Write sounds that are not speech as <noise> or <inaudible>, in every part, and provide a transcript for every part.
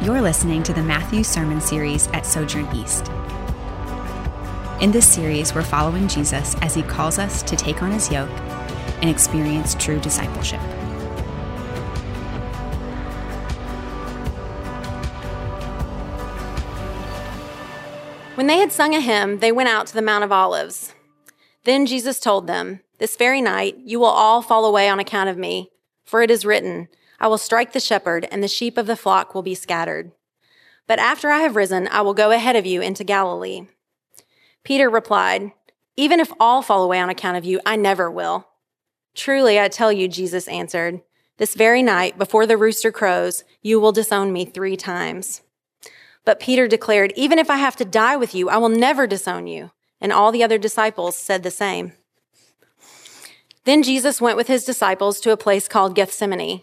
You're listening to the Matthew Sermon Series at Sojourn East. In this series, we're following Jesus as he calls us to take on his yoke and experience true discipleship. When they had sung a hymn, they went out to the Mount of Olives. Then Jesus told them, This very night you will all fall away on account of me, for it is written, I will strike the shepherd, and the sheep of the flock will be scattered. But after I have risen, I will go ahead of you into Galilee. Peter replied, Even if all fall away on account of you, I never will. Truly, I tell you, Jesus answered, This very night, before the rooster crows, you will disown me three times. But Peter declared, Even if I have to die with you, I will never disown you. And all the other disciples said the same. Then Jesus went with his disciples to a place called Gethsemane,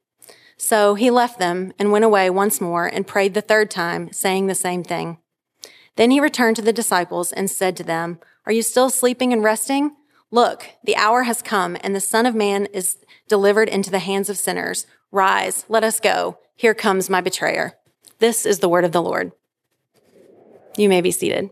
So he left them and went away once more and prayed the third time, saying the same thing. Then he returned to the disciples and said to them, Are you still sleeping and resting? Look, the hour has come, and the Son of Man is delivered into the hands of sinners. Rise, let us go. Here comes my betrayer. This is the word of the Lord. You may be seated.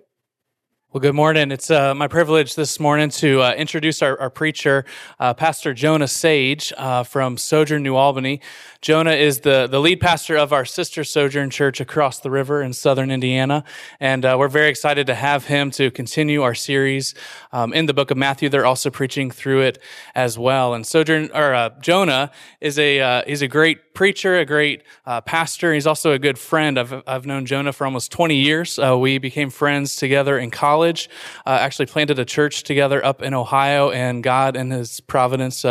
Well, good morning. It's uh, my privilege this morning to uh, introduce our, our preacher, uh, Pastor Jonah Sage uh, from Sojourn, New Albany. Jonah is the, the lead pastor of our sister Sojourn Church across the river in southern Indiana. And uh, we're very excited to have him to continue our series um, in the book of Matthew. They're also preaching through it as well. And Sojourn, or uh, Jonah is a, he's a great preacher, a great uh, pastor. He's also a good friend. I've, I've known Jonah for almost 20 years. Uh, we became friends together in college, uh, actually planted a church together up in Ohio, and God and his providence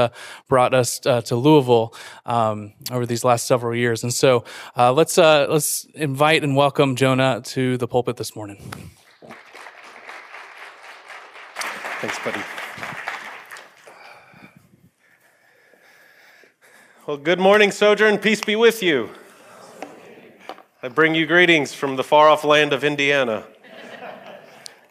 brought us to Louisville. Um, over these last several years. And so uh, let's uh, let's invite and welcome Jonah to the pulpit this morning. Thanks, buddy. Well, good morning, Sojourn. Peace be with you. I bring you greetings from the far off land of Indiana.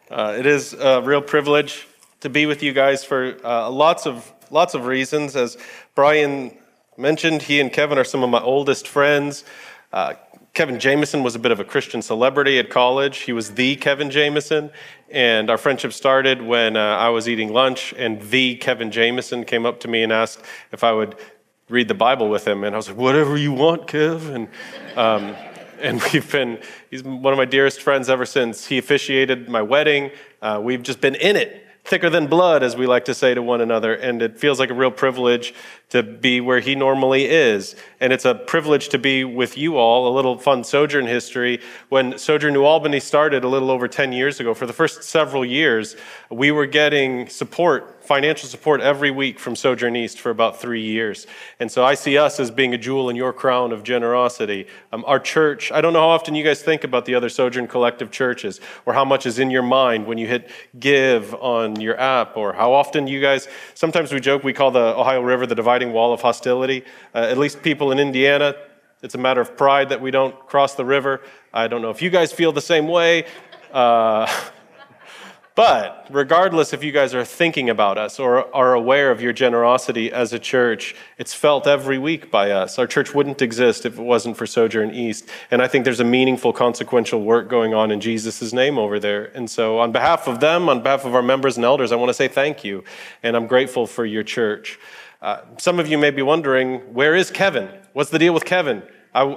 Uh, it is a real privilege to be with you guys for uh, lots of lots of reasons. As Brian mentioned, he and Kevin are some of my oldest friends. Uh, Kevin Jameson was a bit of a Christian celebrity at college. He was the Kevin Jameson. And our friendship started when uh, I was eating lunch, and the Kevin Jameson came up to me and asked if I would read the Bible with him. And I was like, whatever you want, Kev. And, um, and <laughs> we've been, he's one of my dearest friends ever since. He officiated my wedding. Uh, we've just been in it thicker than blood, as we like to say to one another. And it feels like a real privilege to be where he normally is. And it's a privilege to be with you all. A little fun Sojourn history. When Sojourn New Albany started a little over 10 years ago, for the first several years, we were getting support financial support every week from Sojourn East for about three years. And so I see us as being a jewel in your crown of generosity. Um, our church, I don't know how often you guys think about the other Sojourn Collective churches or how much is in your mind when you hit give on your app or how often you guys, sometimes we joke we call the Ohio River the dividing wall of hostility. Uh, at least people in Indiana, it's a matter of pride that we don't cross the river. I don't know if you guys feel the same way. Uh, <laughs> But regardless if you guys are thinking about us or are aware of your generosity as a church, it's felt every week by us. Our church wouldn't exist if it wasn't for Sojourn East. And I think there's a meaningful, consequential work going on in Jesus' name over there. And so, on behalf of them, on behalf of our members and elders, I want to say thank you. And I'm grateful for your church. Uh, some of you may be wondering, where is Kevin? What's the deal with Kevin? I,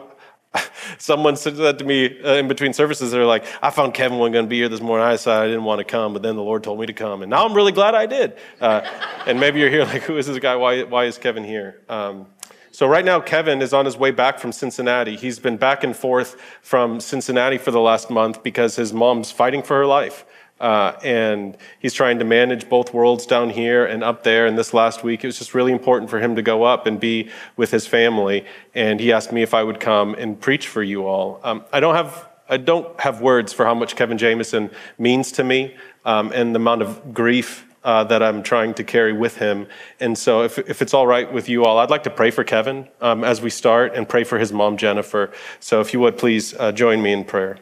<laughs> Someone said that to me uh, in between services. They're like, I found Kevin wasn't going to be here this morning. I decided I didn't want to come, but then the Lord told me to come. And now I'm really glad I did. Uh, <laughs> and maybe you're here like, who is this guy? Why, why is Kevin here? Um, so, right now, Kevin is on his way back from Cincinnati. He's been back and forth from Cincinnati for the last month because his mom's fighting for her life. Uh, and he's trying to manage both worlds down here and up there. And this last week, it was just really important for him to go up and be with his family. And he asked me if I would come and preach for you all. Um, I don't have I don't have words for how much Kevin Jameson means to me um, and the amount of grief uh, that I'm trying to carry with him. And so, if, if it's all right with you all, I'd like to pray for Kevin um, as we start and pray for his mom, Jennifer. So, if you would please uh, join me in prayer.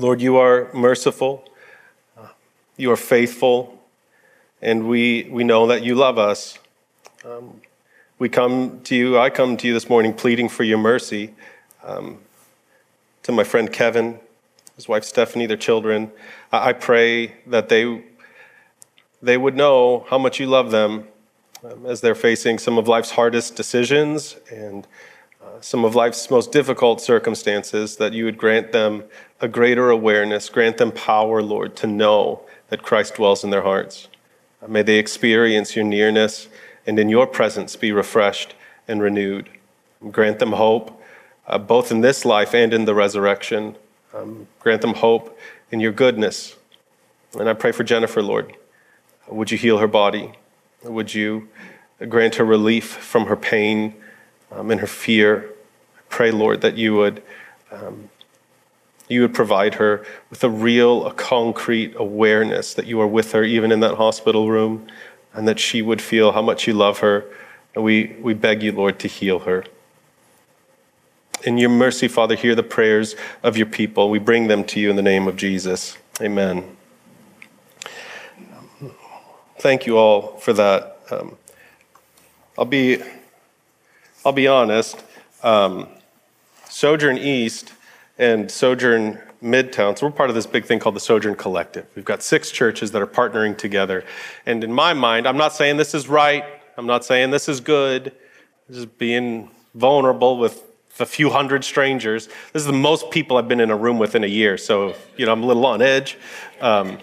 Lord, you are merciful, you are faithful, and we, we know that you love us. Um, we come to you, I come to you this morning pleading for your mercy. Um, to my friend Kevin, his wife Stephanie, their children, I, I pray that they, they would know how much you love them um, as they're facing some of life's hardest decisions and some of life's most difficult circumstances, that you would grant them a greater awareness, grant them power, Lord, to know that Christ dwells in their hearts. May they experience your nearness and in your presence be refreshed and renewed. Grant them hope, uh, both in this life and in the resurrection. Um, grant them hope in your goodness. And I pray for Jennifer, Lord. Would you heal her body? Would you grant her relief from her pain? Um, in her fear. I pray, Lord, that you would, um, you would provide her with a real, a concrete awareness that you are with her, even in that hospital room, and that she would feel how much you love her. And we, we beg you, Lord, to heal her. In your mercy, Father, hear the prayers of your people. We bring them to you in the name of Jesus. Amen. Thank you all for that. Um, I'll be I'll be honest, um, Sojourn East and Sojourn Midtown, so we're part of this big thing called the Sojourn Collective. We've got six churches that are partnering together. And in my mind, I'm not saying this is right, I'm not saying this is good, just being vulnerable with a few hundred strangers. This is the most people I've been in a room with in a year, so you know I'm a little on edge. Um,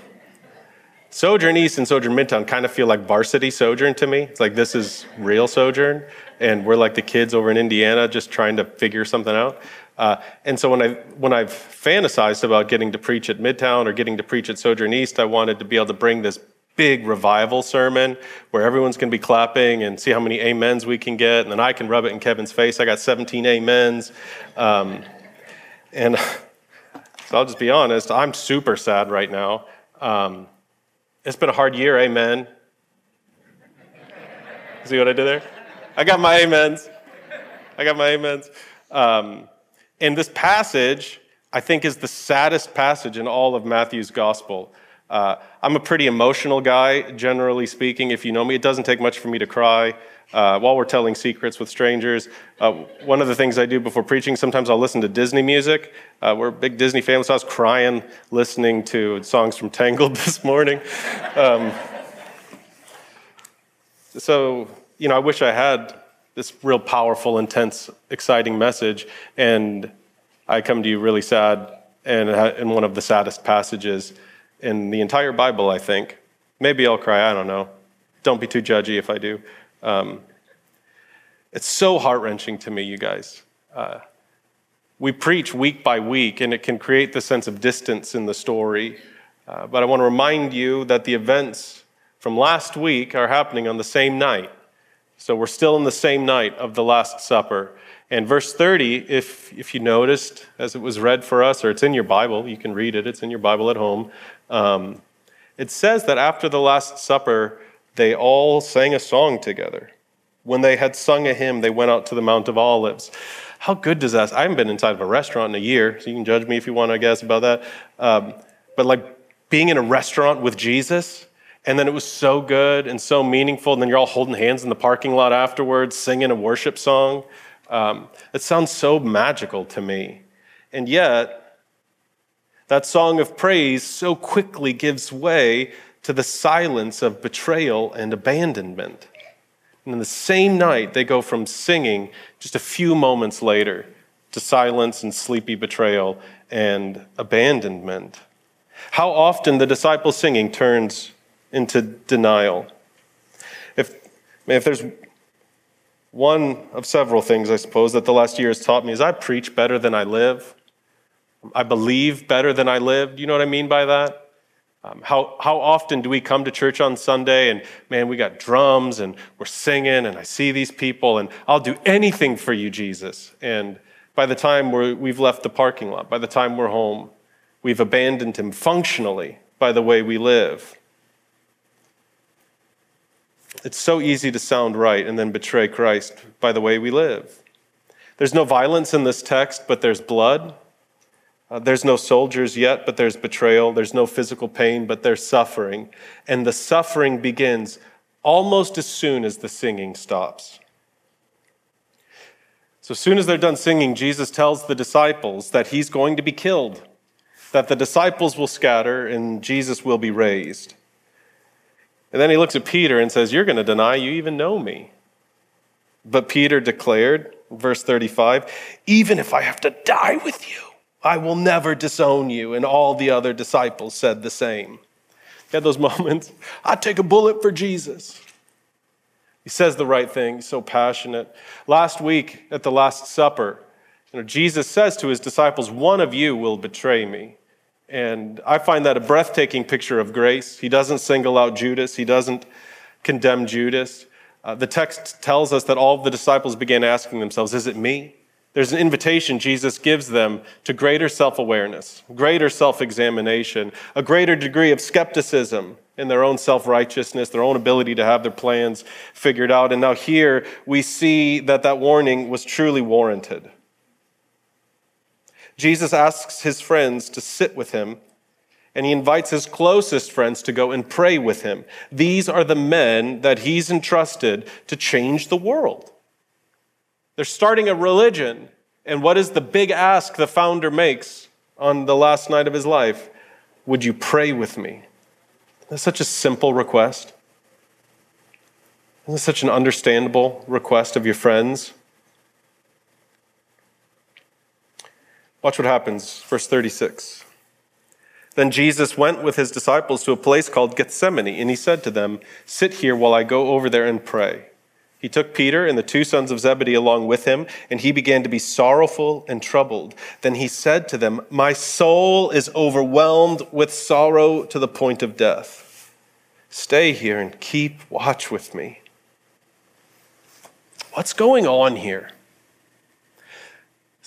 Sojourn East and Sojourn Midtown kind of feel like varsity Sojourn to me. It's like this is real Sojourn and we're like the kids over in Indiana just trying to figure something out. Uh, and so when I when I've fantasized about getting to preach at Midtown or getting to preach at Sojourn East, I wanted to be able to bring this big revival sermon where everyone's going to be clapping and see how many amens we can get, and then I can rub it in Kevin's face. I got 17 amens, um, and <laughs> so I'll just be honest. I'm super sad right now. Um, it's been a hard year. Amen. See what I did there? I got my amens. I got my amens. Um, and this passage, I think, is the saddest passage in all of Matthew's gospel. Uh, I'm a pretty emotional guy, generally speaking. If you know me, it doesn't take much for me to cry uh, while we're telling secrets with strangers. Uh, one of the things I do before preaching, sometimes I'll listen to Disney music. Uh, we're a big Disney family, so I was crying listening to songs from Tangled <laughs> this morning. Um, so you know, I wish I had this real powerful, intense, exciting message, and I come to you really sad and in one of the saddest passages in the entire Bible, I think. Maybe I'll cry, I don't know. Don't be too judgy if I do. Um, it's so heart wrenching to me, you guys. Uh, we preach week by week, and it can create the sense of distance in the story. Uh, but I want to remind you that the events from last week are happening on the same night. So we're still in the same night of the Last Supper. And verse 30, if, if you noticed, as it was read for us, or it's in your Bible, you can read it, it's in your Bible at home. Um, it says that after the Last Supper, they all sang a song together. When they had sung a hymn, they went out to the Mount of Olives. How good does that? I haven't been inside of a restaurant in a year, so you can judge me if you want to guess about that. Um, but like being in a restaurant with Jesus, and then it was so good and so meaningful. And then you're all holding hands in the parking lot afterwards, singing a worship song. Um, it sounds so magical to me. And yet, that song of praise so quickly gives way to the silence of betrayal and abandonment. And in the same night, they go from singing just a few moments later to silence and sleepy betrayal and abandonment. How often the disciples' singing turns into denial. If, if there's one of several things, I suppose, that the last year has taught me is I preach better than I live. I believe better than I live. Do you know what I mean by that? Um, how, how often do we come to church on Sunday and man, we got drums and we're singing and I see these people and I'll do anything for you, Jesus. And by the time we we've left the parking lot, by the time we're home, we've abandoned him functionally by the way we live. It's so easy to sound right and then betray Christ by the way we live. There's no violence in this text, but there's blood. Uh, there's no soldiers yet, but there's betrayal. There's no physical pain, but there's suffering. And the suffering begins almost as soon as the singing stops. So, as soon as they're done singing, Jesus tells the disciples that he's going to be killed, that the disciples will scatter, and Jesus will be raised. And then he looks at Peter and says, You're going to deny you even know me. But Peter declared, verse 35, Even if I have to die with you, I will never disown you. And all the other disciples said the same. You had those <laughs> moments. I'd take a bullet for Jesus. He says the right thing, He's so passionate. Last week at the Last Supper, you know, Jesus says to his disciples, One of you will betray me. And I find that a breathtaking picture of grace. He doesn't single out Judas, he doesn't condemn Judas. Uh, the text tells us that all of the disciples began asking themselves, Is it me? There's an invitation Jesus gives them to greater self awareness, greater self examination, a greater degree of skepticism in their own self righteousness, their own ability to have their plans figured out. And now here we see that that warning was truly warranted. Jesus asks his friends to sit with him, and he invites his closest friends to go and pray with him. These are the men that he's entrusted to change the world. They're starting a religion. And what is the big ask the founder makes on the last night of his life? Would you pray with me? That's such a simple request. Isn't such an understandable request of your friends? Watch what happens, verse 36. Then Jesus went with his disciples to a place called Gethsemane, and he said to them, Sit here while I go over there and pray. He took Peter and the two sons of Zebedee along with him, and he began to be sorrowful and troubled. Then he said to them, My soul is overwhelmed with sorrow to the point of death. Stay here and keep watch with me. What's going on here?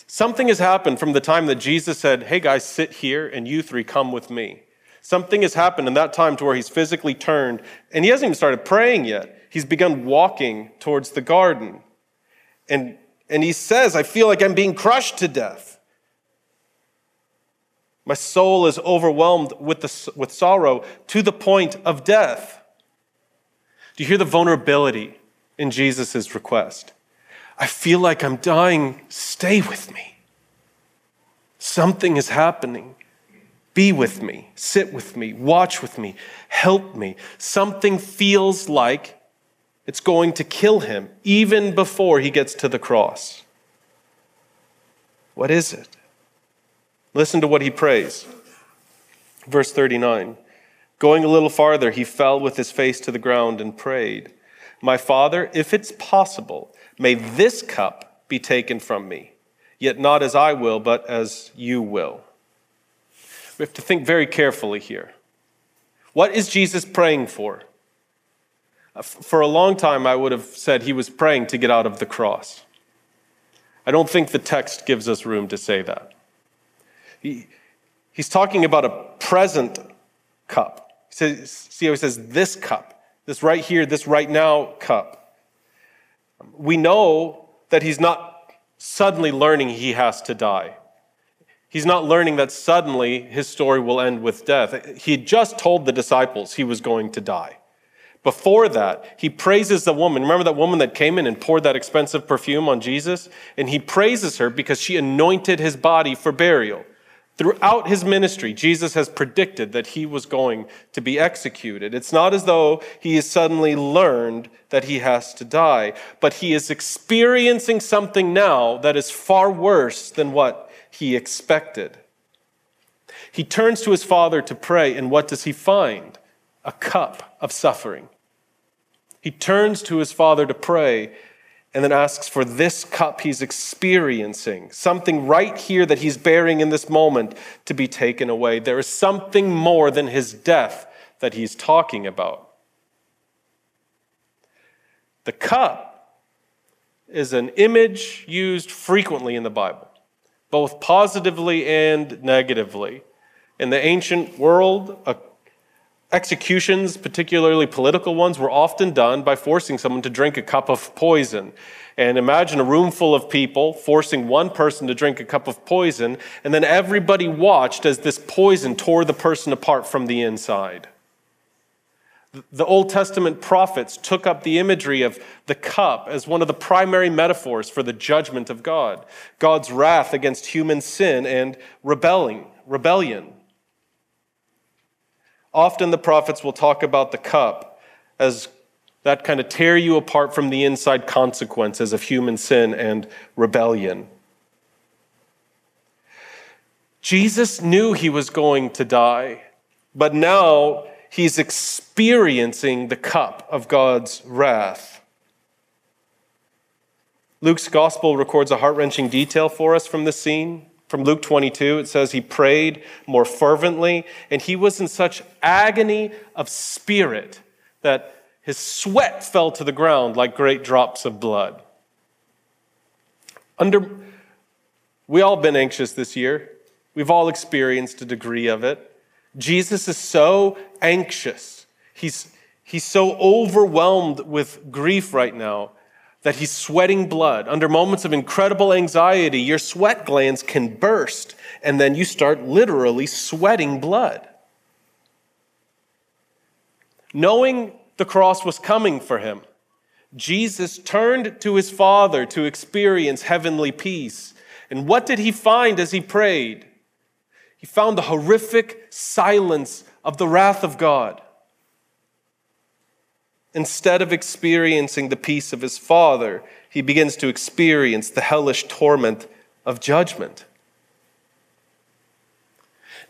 Something has happened from the time that Jesus said, Hey guys, sit here, and you three come with me. Something has happened in that time to where he's physically turned, and he hasn't even started praying yet he's begun walking towards the garden. And, and he says, I feel like I'm being crushed to death. My soul is overwhelmed with, the, with sorrow to the point of death. Do you hear the vulnerability in Jesus' request? I feel like I'm dying. Stay with me. Something is happening. Be with me, sit with me, watch with me, help me. Something feels like it's going to kill him even before he gets to the cross. What is it? Listen to what he prays. Verse 39 Going a little farther, he fell with his face to the ground and prayed, My Father, if it's possible, may this cup be taken from me, yet not as I will, but as you will. We have to think very carefully here. What is Jesus praying for? For a long time, I would have said he was praying to get out of the cross. I don't think the text gives us room to say that. He, he's talking about a present cup. He says, see how he says, this cup, this right here, this right now cup. We know that he's not suddenly learning he has to die. He's not learning that suddenly his story will end with death. He just told the disciples he was going to die. Before that, he praises the woman. Remember that woman that came in and poured that expensive perfume on Jesus? And he praises her because she anointed his body for burial. Throughout his ministry, Jesus has predicted that he was going to be executed. It's not as though he has suddenly learned that he has to die, but he is experiencing something now that is far worse than what he expected. He turns to his father to pray, and what does he find? A cup of suffering. He turns to his father to pray, and then asks for this cup he's experiencing, something right here that he's bearing in this moment, to be taken away. There is something more than his death that he's talking about. The cup is an image used frequently in the Bible, both positively and negatively. In the ancient world, a Executions, particularly political ones, were often done by forcing someone to drink a cup of poison. And imagine a room full of people forcing one person to drink a cup of poison, and then everybody watched as this poison tore the person apart from the inside. The Old Testament prophets took up the imagery of the cup as one of the primary metaphors for the judgment of God, God's wrath against human sin and rebelling, rebellion. Often the prophets will talk about the cup as that kind of tear you apart from the inside consequences of human sin and rebellion. Jesus knew he was going to die, but now he's experiencing the cup of God's wrath. Luke's gospel records a heart wrenching detail for us from this scene. From Luke 22, it says he prayed more fervently, and he was in such agony of spirit that his sweat fell to the ground like great drops of blood. Under, we all been anxious this year. We've all experienced a degree of it. Jesus is so anxious. He's, he's so overwhelmed with grief right now that he's sweating blood. Under moments of incredible anxiety, your sweat glands can burst, and then you start literally sweating blood. Knowing the cross was coming for him, Jesus turned to his Father to experience heavenly peace. And what did he find as he prayed? He found the horrific silence of the wrath of God. Instead of experiencing the peace of his father, he begins to experience the hellish torment of judgment.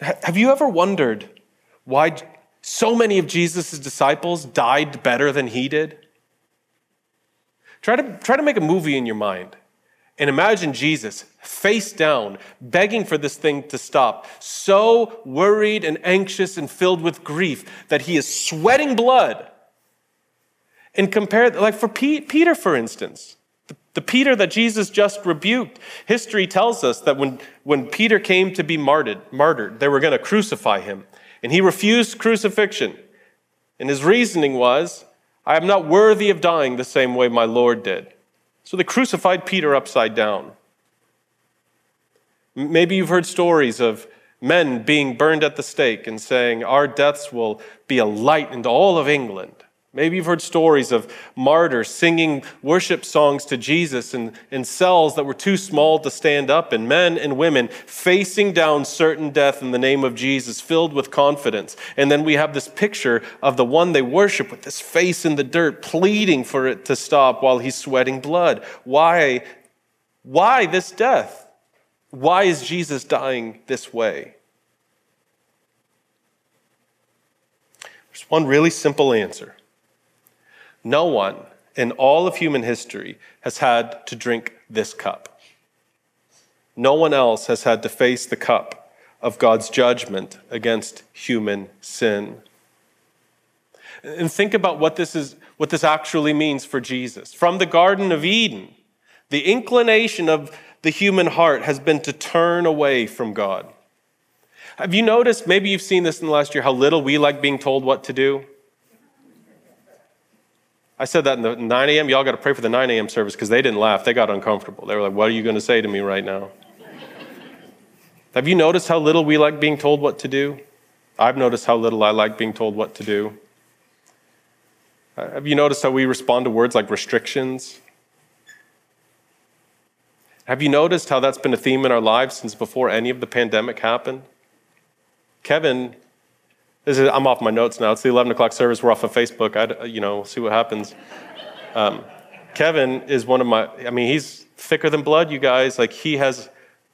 Have you ever wondered why so many of Jesus' disciples died better than he did? Try to, try to make a movie in your mind and imagine Jesus face down, begging for this thing to stop, so worried and anxious and filled with grief that he is sweating blood and compare, like for Peter, for instance, the, Peter that Jesus just rebuked, history tells us that when, when Peter came to be martyred, martyred, they were going to crucify him. And he refused crucifixion. And his reasoning was, I am not worthy of dying the same way my Lord did. So they crucified Peter upside down. Maybe you've heard stories of men being burned at the stake and saying, Our deaths will be a light into all of England. Maybe you've heard stories of martyrs singing worship songs to Jesus in, in cells that were too small to stand up, and men and women facing down certain death in the name of Jesus, filled with confidence. And then we have this picture of the one they worship with this face in the dirt, pleading for it to stop while he's sweating blood. Why? Why this death? Why is Jesus dying this way? There's one really simple answer. No one in all of human history has had to drink this cup. No one else has had to face the cup of God's judgment against human sin. And think about what this is what this actually means for Jesus. From the garden of Eden, the inclination of the human heart has been to turn away from God. Have you noticed, maybe you've seen this in the last year, how little we like being told what to do? I said that in the 9 a.m. Y'all got to pray for the 9 a.m. service because they didn't laugh. They got uncomfortable. They were like, What are you going to say to me right now? Have you noticed how little we like being told what to do? I've noticed how little I like being told what to do. Have you noticed how we respond to words like restrictions? Have you noticed how that's been a theme in our lives since before any of the pandemic happened? Kevin, is, I'm off my notes now. It's the 11 o'clock service. We're off of Facebook. I, you know, see what happens. Um, Kevin is one of my, I mean, he's thicker than blood, you guys. Like, he has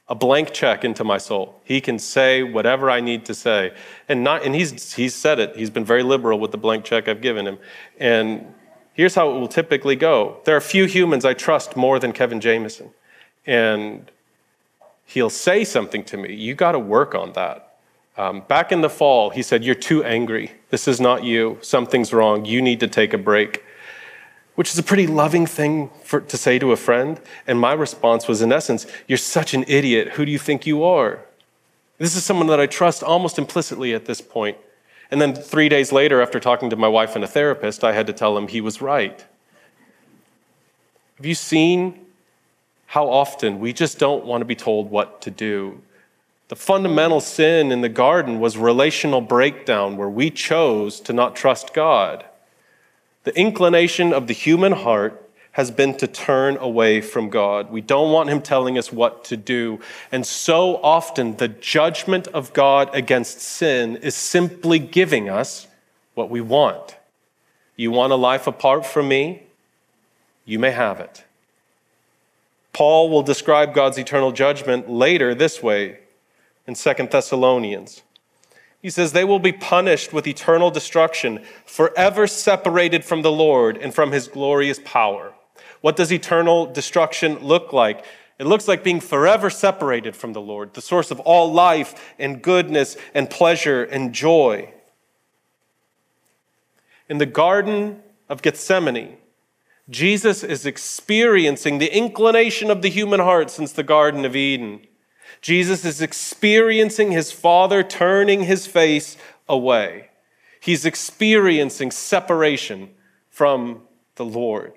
a blank check into my soul. He can say whatever I need to say. And not and he's he's said it. He's been very liberal with the blank check I've given him. And here's how it will typically go. There are few humans I trust more than Kevin Jameson. And he'll say something to me. You got to work on that. Um, back in the fall, he said, You're too angry. This is not you. Something's wrong. You need to take a break which is a pretty loving thing for, to say to a friend. And my response was, in essence, You're such an idiot. Who do you think you are? This is someone that I trust almost implicitly at this point. And then three days later, after talking to my wife and a therapist, I had to tell him he was right. Have you seen how often we just don't want to be told what to do? The fundamental sin in the garden was relational breakdown, where we chose to not trust God. The inclination of the human heart has been to turn away from God. We don't want Him telling us what to do. And so often, the judgment of God against sin is simply giving us what we want. You want a life apart from me? You may have it. Paul will describe God's eternal judgment later this way in 2 Thessalonians. He says, They will be punished with eternal destruction, forever separated from the Lord and from his glorious power. What does eternal destruction look like? It looks like being forever separated from the Lord, the source of all life and goodness and pleasure and joy. In the Garden of Gethsemane, Jesus is experiencing the inclination of the human heart since the Garden of Eden. Jesus is experiencing his Father turning his face away. He's experiencing separation from the Lord.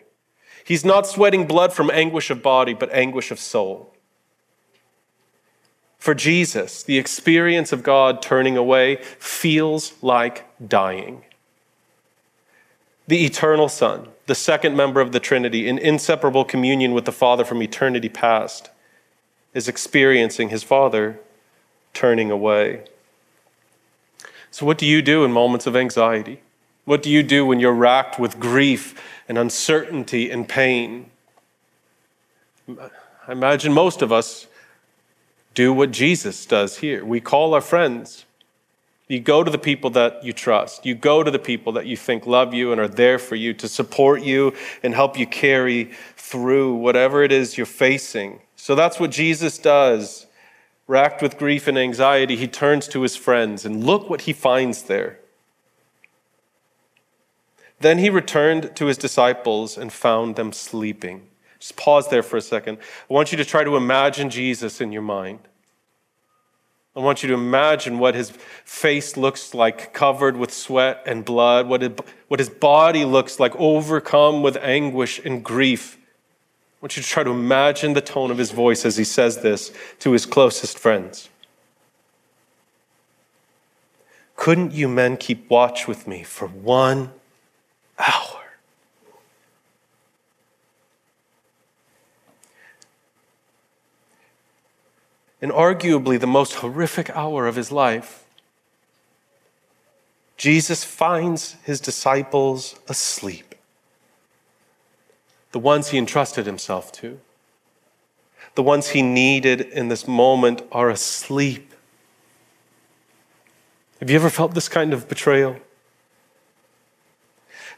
He's not sweating blood from anguish of body, but anguish of soul. For Jesus, the experience of God turning away feels like dying. The eternal Son, the second member of the Trinity, in inseparable communion with the Father from eternity past, is experiencing his father turning away. So, what do you do in moments of anxiety? What do you do when you're racked with grief and uncertainty and pain? I imagine most of us do what Jesus does here. We call our friends. You go to the people that you trust. You go to the people that you think love you and are there for you to support you and help you carry through whatever it is you're facing. So that's what Jesus does. Racked with grief and anxiety, he turns to his friends, and look what he finds there. Then he returned to his disciples and found them sleeping. Just pause there for a second. I want you to try to imagine Jesus in your mind. I want you to imagine what his face looks like, covered with sweat and blood, what, it, what his body looks like, overcome with anguish and grief. I want you to try to imagine the tone of his voice as he says this to his closest friends. Couldn't you men keep watch with me for one hour? In arguably the most horrific hour of his life, Jesus finds his disciples asleep the ones he entrusted himself to, the ones he needed in this moment are asleep. Have you ever felt this kind of betrayal?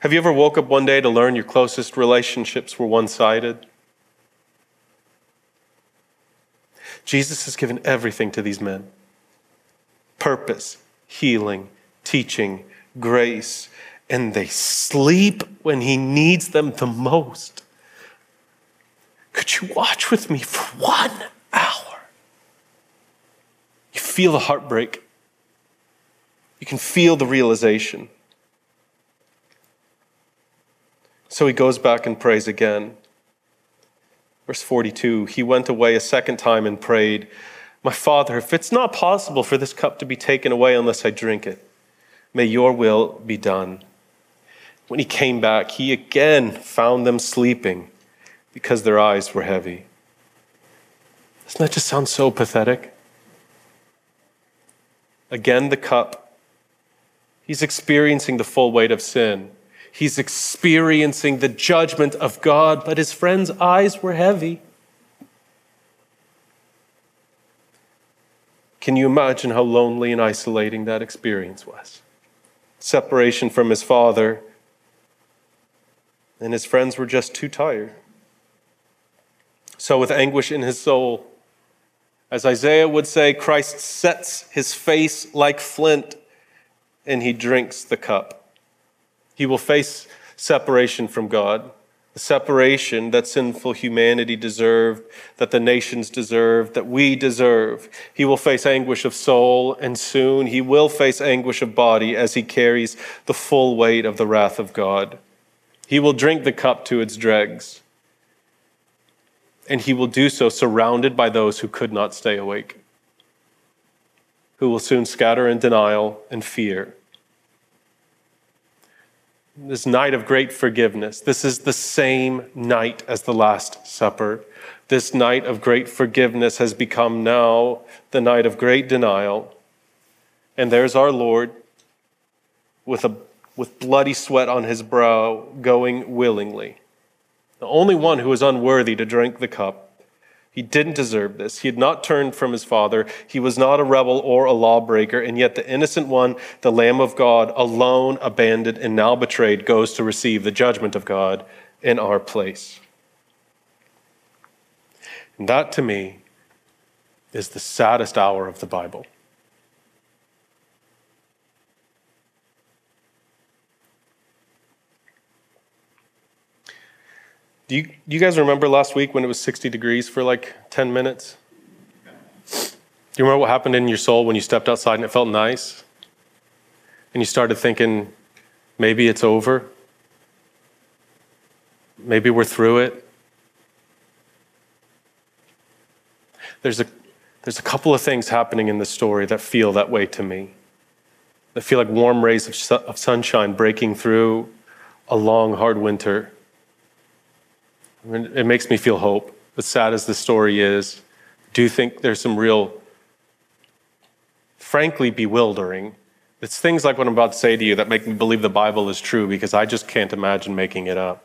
Have you ever woke up one day to learn your closest relationships were one sided? Jesus has given everything to these men purpose, healing, teaching, grace, and they sleep when he needs them the most. Could you watch with me for one hour? You feel the heartbreak. You can feel the realization. So he goes back and prays again. Verse 42 He went away a second time and prayed, My Father, if it's not possible for this cup to be taken away unless I drink it, may your will be done. When he came back, he again found them sleeping because their eyes were heavy. Doesn't that just sound so pathetic? Again, the cup. He's experiencing the full weight of sin. He's experiencing the judgment of God, but his friend's eyes were heavy. Can you imagine how lonely and isolating that experience was? Separation from his father, and his friends were just too tired. So, with anguish in his soul, as Isaiah would say, Christ sets his face like flint and he drinks the cup. He will face separation from God the separation that sinful humanity deserved, that the nations deserve, that we deserve. He will face anguish of soul, and soon he will face anguish of body as he carries the full weight of the wrath of God. He will drink the cup to its dregs, and he will do so surrounded by those who could not stay awake, who will soon scatter in denial and fear this night of great forgiveness. This is the same night as the Last Supper. This night of great forgiveness has become now the night of great denial. And there's our Lord with, a, with bloody sweat on his brow, going willingly. The only one who was unworthy to drink the cup he didn't deserve this. He had not turned from his father. He was not a rebel or a lawbreaker. And yet, the innocent one, the Lamb of God, alone, abandoned, and now betrayed, goes to receive the judgment of God in our place. And that, to me, is the saddest hour of the Bible. Do you, do you guys remember last week when it was 60 degrees for like 10 minutes? Do you remember what happened in your soul when you stepped outside and it felt nice? And you started thinking, maybe it's over? Maybe we're through it? There's a, there's a couple of things happening in the story that feel that way to me. That feel like warm rays of, su- of sunshine breaking through a long, hard winter it makes me feel hope. As sad as the story is, do you think there's some real, frankly, bewildering? It's things like what I'm about to say to you that make me believe the Bible is true because I just can't imagine making it up.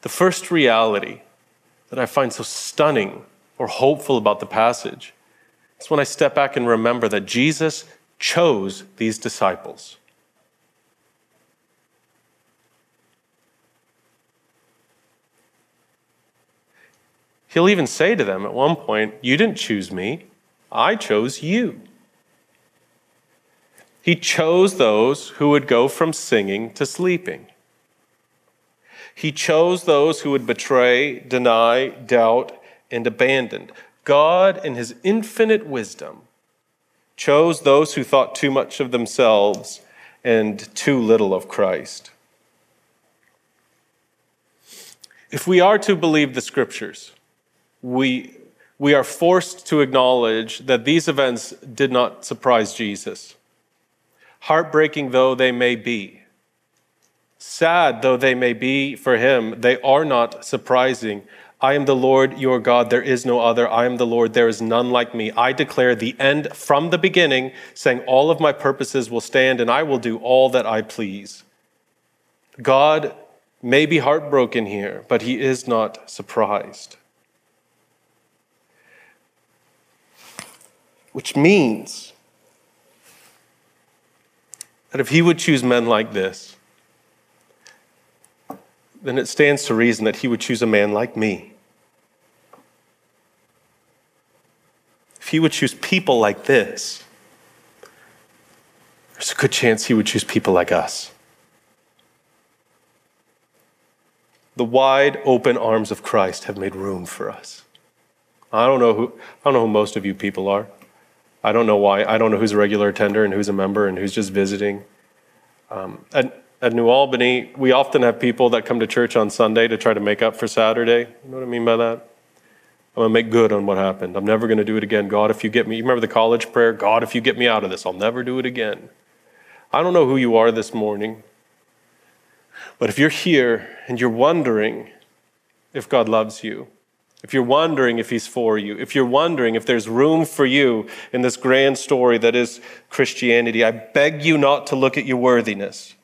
The first reality that I find so stunning or hopeful about the passage is when I step back and remember that Jesus chose these disciples. He'll even say to them at one point, You didn't choose me, I chose you. He chose those who would go from singing to sleeping. He chose those who would betray, deny, doubt, and abandon. God, in his infinite wisdom, chose those who thought too much of themselves and too little of Christ. If we are to believe the scriptures, we, we are forced to acknowledge that these events did not surprise Jesus. Heartbreaking though they may be, sad though they may be for him, they are not surprising. I am the Lord your God, there is no other. I am the Lord, there is none like me. I declare the end from the beginning, saying, All of my purposes will stand, and I will do all that I please. God may be heartbroken here, but he is not surprised. Which means that if he would choose men like this, then it stands to reason that he would choose a man like me. If he would choose people like this, there's a good chance he would choose people like us. The wide open arms of Christ have made room for us. I don't know who, I don't know who most of you people are. I don't know why. I don't know who's a regular attender and who's a member and who's just visiting. Um, at, at New Albany, we often have people that come to church on Sunday to try to make up for Saturday. You know what I mean by that? I'm going to make good on what happened. I'm never going to do it again. God, if you get me, you remember the college prayer? God, if you get me out of this, I'll never do it again. I don't know who you are this morning, but if you're here and you're wondering if God loves you, if you're wondering if he's for you, if you're wondering if there's room for you in this grand story that is Christianity, I beg you not to look at your worthiness.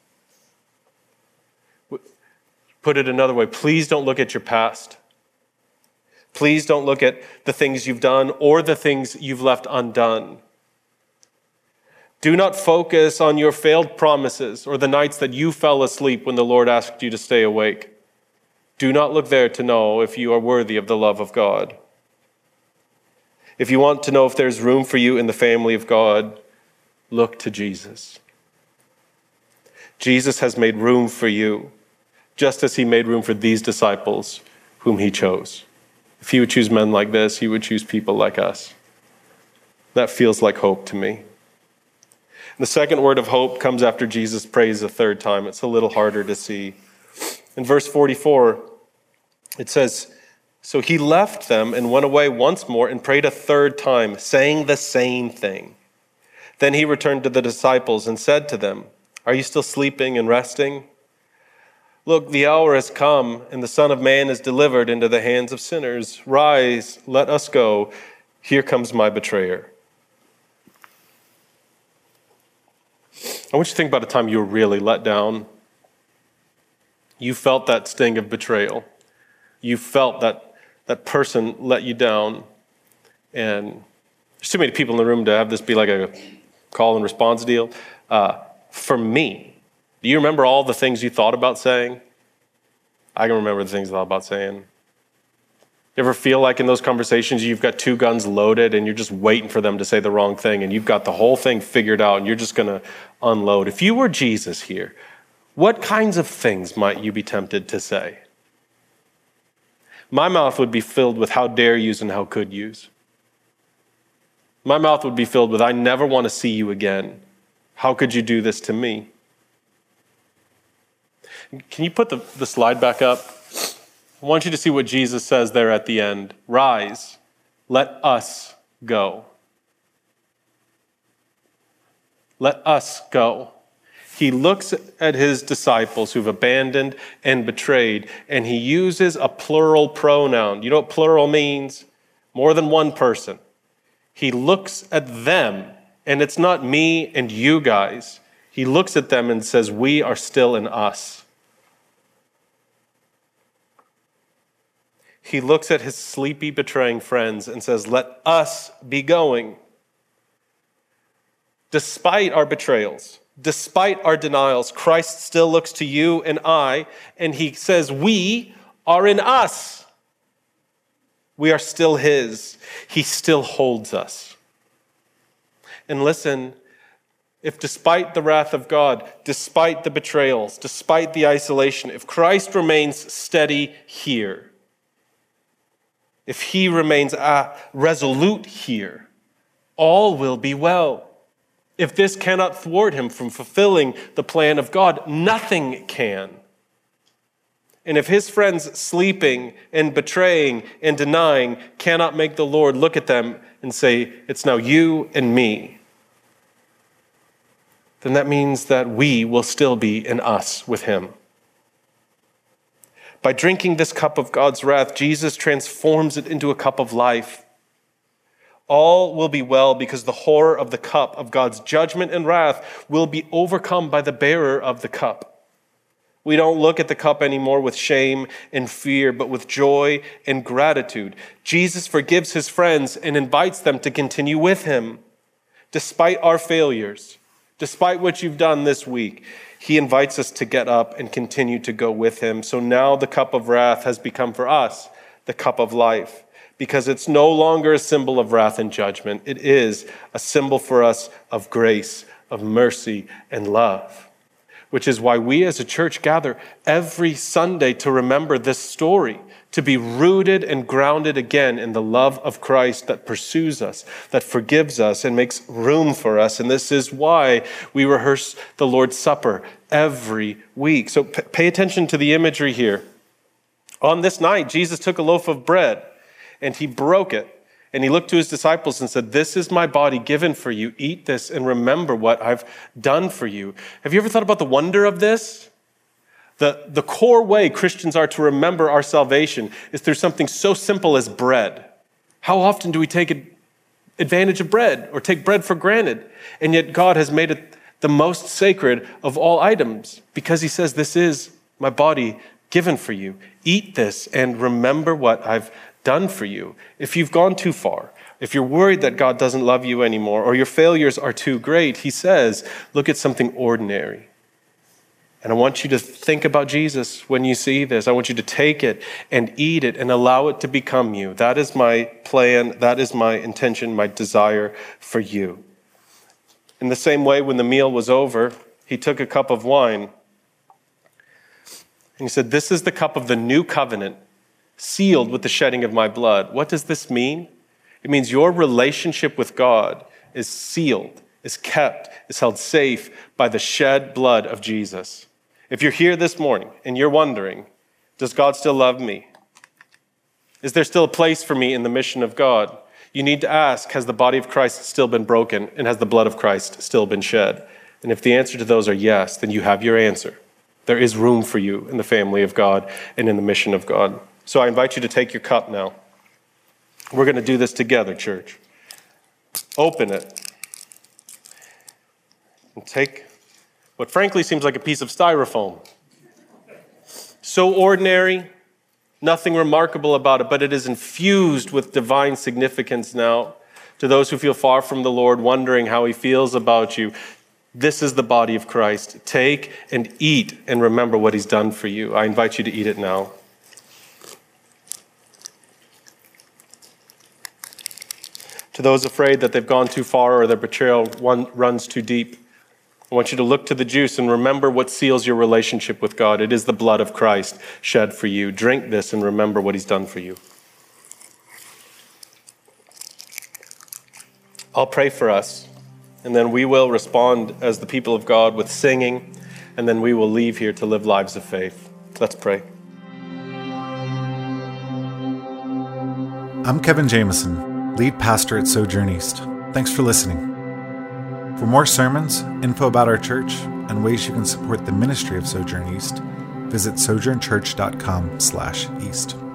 Put it another way, please don't look at your past. Please don't look at the things you've done or the things you've left undone. Do not focus on your failed promises or the nights that you fell asleep when the Lord asked you to stay awake. Do not look there to know if you are worthy of the love of God. If you want to know if there's room for you in the family of God, look to Jesus. Jesus has made room for you, just as he made room for these disciples whom he chose. If he would choose men like this, he would choose people like us. That feels like hope to me. The second word of hope comes after Jesus prays a third time. It's a little harder to see. In verse 44, it says, So he left them and went away once more and prayed a third time, saying the same thing. Then he returned to the disciples and said to them, Are you still sleeping and resting? Look, the hour has come, and the Son of Man is delivered into the hands of sinners. Rise, let us go. Here comes my betrayer. I want you to think about a time you were really let down you felt that sting of betrayal. You felt that that person let you down. And there's too many people in the room to have this be like a call and response deal. Uh, for me, do you remember all the things you thought about saying? I can remember the things I thought about saying. You ever feel like in those conversations you've got two guns loaded and you're just waiting for them to say the wrong thing and you've got the whole thing figured out and you're just going to unload? If you were Jesus here, what kinds of things might you be tempted to say? My mouth would be filled with how dare yous and how could yous. My mouth would be filled with I never want to see you again. How could you do this to me? Can you put the, the slide back up? I want you to see what Jesus says there at the end Rise, let us go. Let us go he looks at his disciples who've abandoned and betrayed, and he uses a plural pronoun. You know what plural means? More than one person. He looks at them, and it's not me and you guys. He looks at them and says, We are still in us. He looks at his sleepy, betraying friends and says, Let us be going. Despite our betrayals, despite our denials, Christ still looks to you and I, and he says, We are in us. We are still his. He still holds us. And listen, if despite the wrath of God, despite the betrayals, despite the isolation, if Christ remains steady here, if he remains uh, resolute here, all will be well. If this cannot thwart him from fulfilling the plan of God, nothing can. And if his friends sleeping and betraying and denying cannot make the Lord look at them and say, It's now you and me, then that means that we will still be in us with him. By drinking this cup of God's wrath, Jesus transforms it into a cup of life all will be well because the horror of the cup of God's judgment and wrath will be overcome by the bearer of the cup. We don't look at the cup anymore with shame and fear, but with joy and gratitude. Jesus forgives his friends and invites them to continue with him. Despite our failures, despite what you've done this week, he invites us to get up and continue to go with him. So now the cup of wrath has become for us the cup of life because it's no longer a symbol of wrath and judgment. It is a symbol for us of grace, of mercy, and love, which is why we as a church gather every Sunday to remember this story, to be rooted and grounded again in the love of Christ that pursues us, that forgives us, and makes room for us. And this is why we rehearse the Lord's Supper every week. So pay attention to the imagery here. On this night, Jesus took a loaf of bread and he broke it. And he looked to his disciples and said, This is my body given for you. Eat this and remember what I've done for you. Have you ever thought about the wonder of this? The, the core way Christians are to remember our salvation is through something so simple as bread. How often do we take advantage of bread or take bread for granted? And yet God has made it the most sacred of all items because He says, This is my body given for you. Eat this and remember what I've done for you. If you've gone too far, if you're worried that God doesn't love you anymore or your failures are too great, He says, Look at something ordinary. And I want you to think about Jesus when you see this. I want you to take it and eat it and allow it to become you. That is my plan. That is my intention, my desire for you. In the same way, when the meal was over, he took a cup of wine and he said, This is the cup of the new covenant, sealed with the shedding of my blood. What does this mean? It means your relationship with God is sealed, is kept, is held safe by the shed blood of Jesus. If you're here this morning and you're wondering, does God still love me? Is there still a place for me in the mission of God? You need to ask Has the body of Christ still been broken and has the blood of Christ still been shed? And if the answer to those are yes, then you have your answer. There is room for you in the family of God and in the mission of God. So I invite you to take your cup now. We're going to do this together, church. Open it and take what frankly seems like a piece of styrofoam. So ordinary, nothing remarkable about it, but it is infused with divine significance now. To those who feel far from the Lord, wondering how he feels about you, this is the body of Christ. Take and eat and remember what he's done for you. I invite you to eat it now. To those afraid that they've gone too far or their betrayal runs too deep, I want you to look to the juice and remember what seals your relationship with God. It is the blood of Christ shed for you. Drink this and remember what he's done for you. I'll pray for us, and then we will respond as the people of God with singing, and then we will leave here to live lives of faith. Let's pray. I'm Kevin Jameson, lead pastor at Sojourn East. Thanks for listening. For more sermons, info about our church, and ways you can support the ministry of Sojourn East, visit sojournchurch.com/east.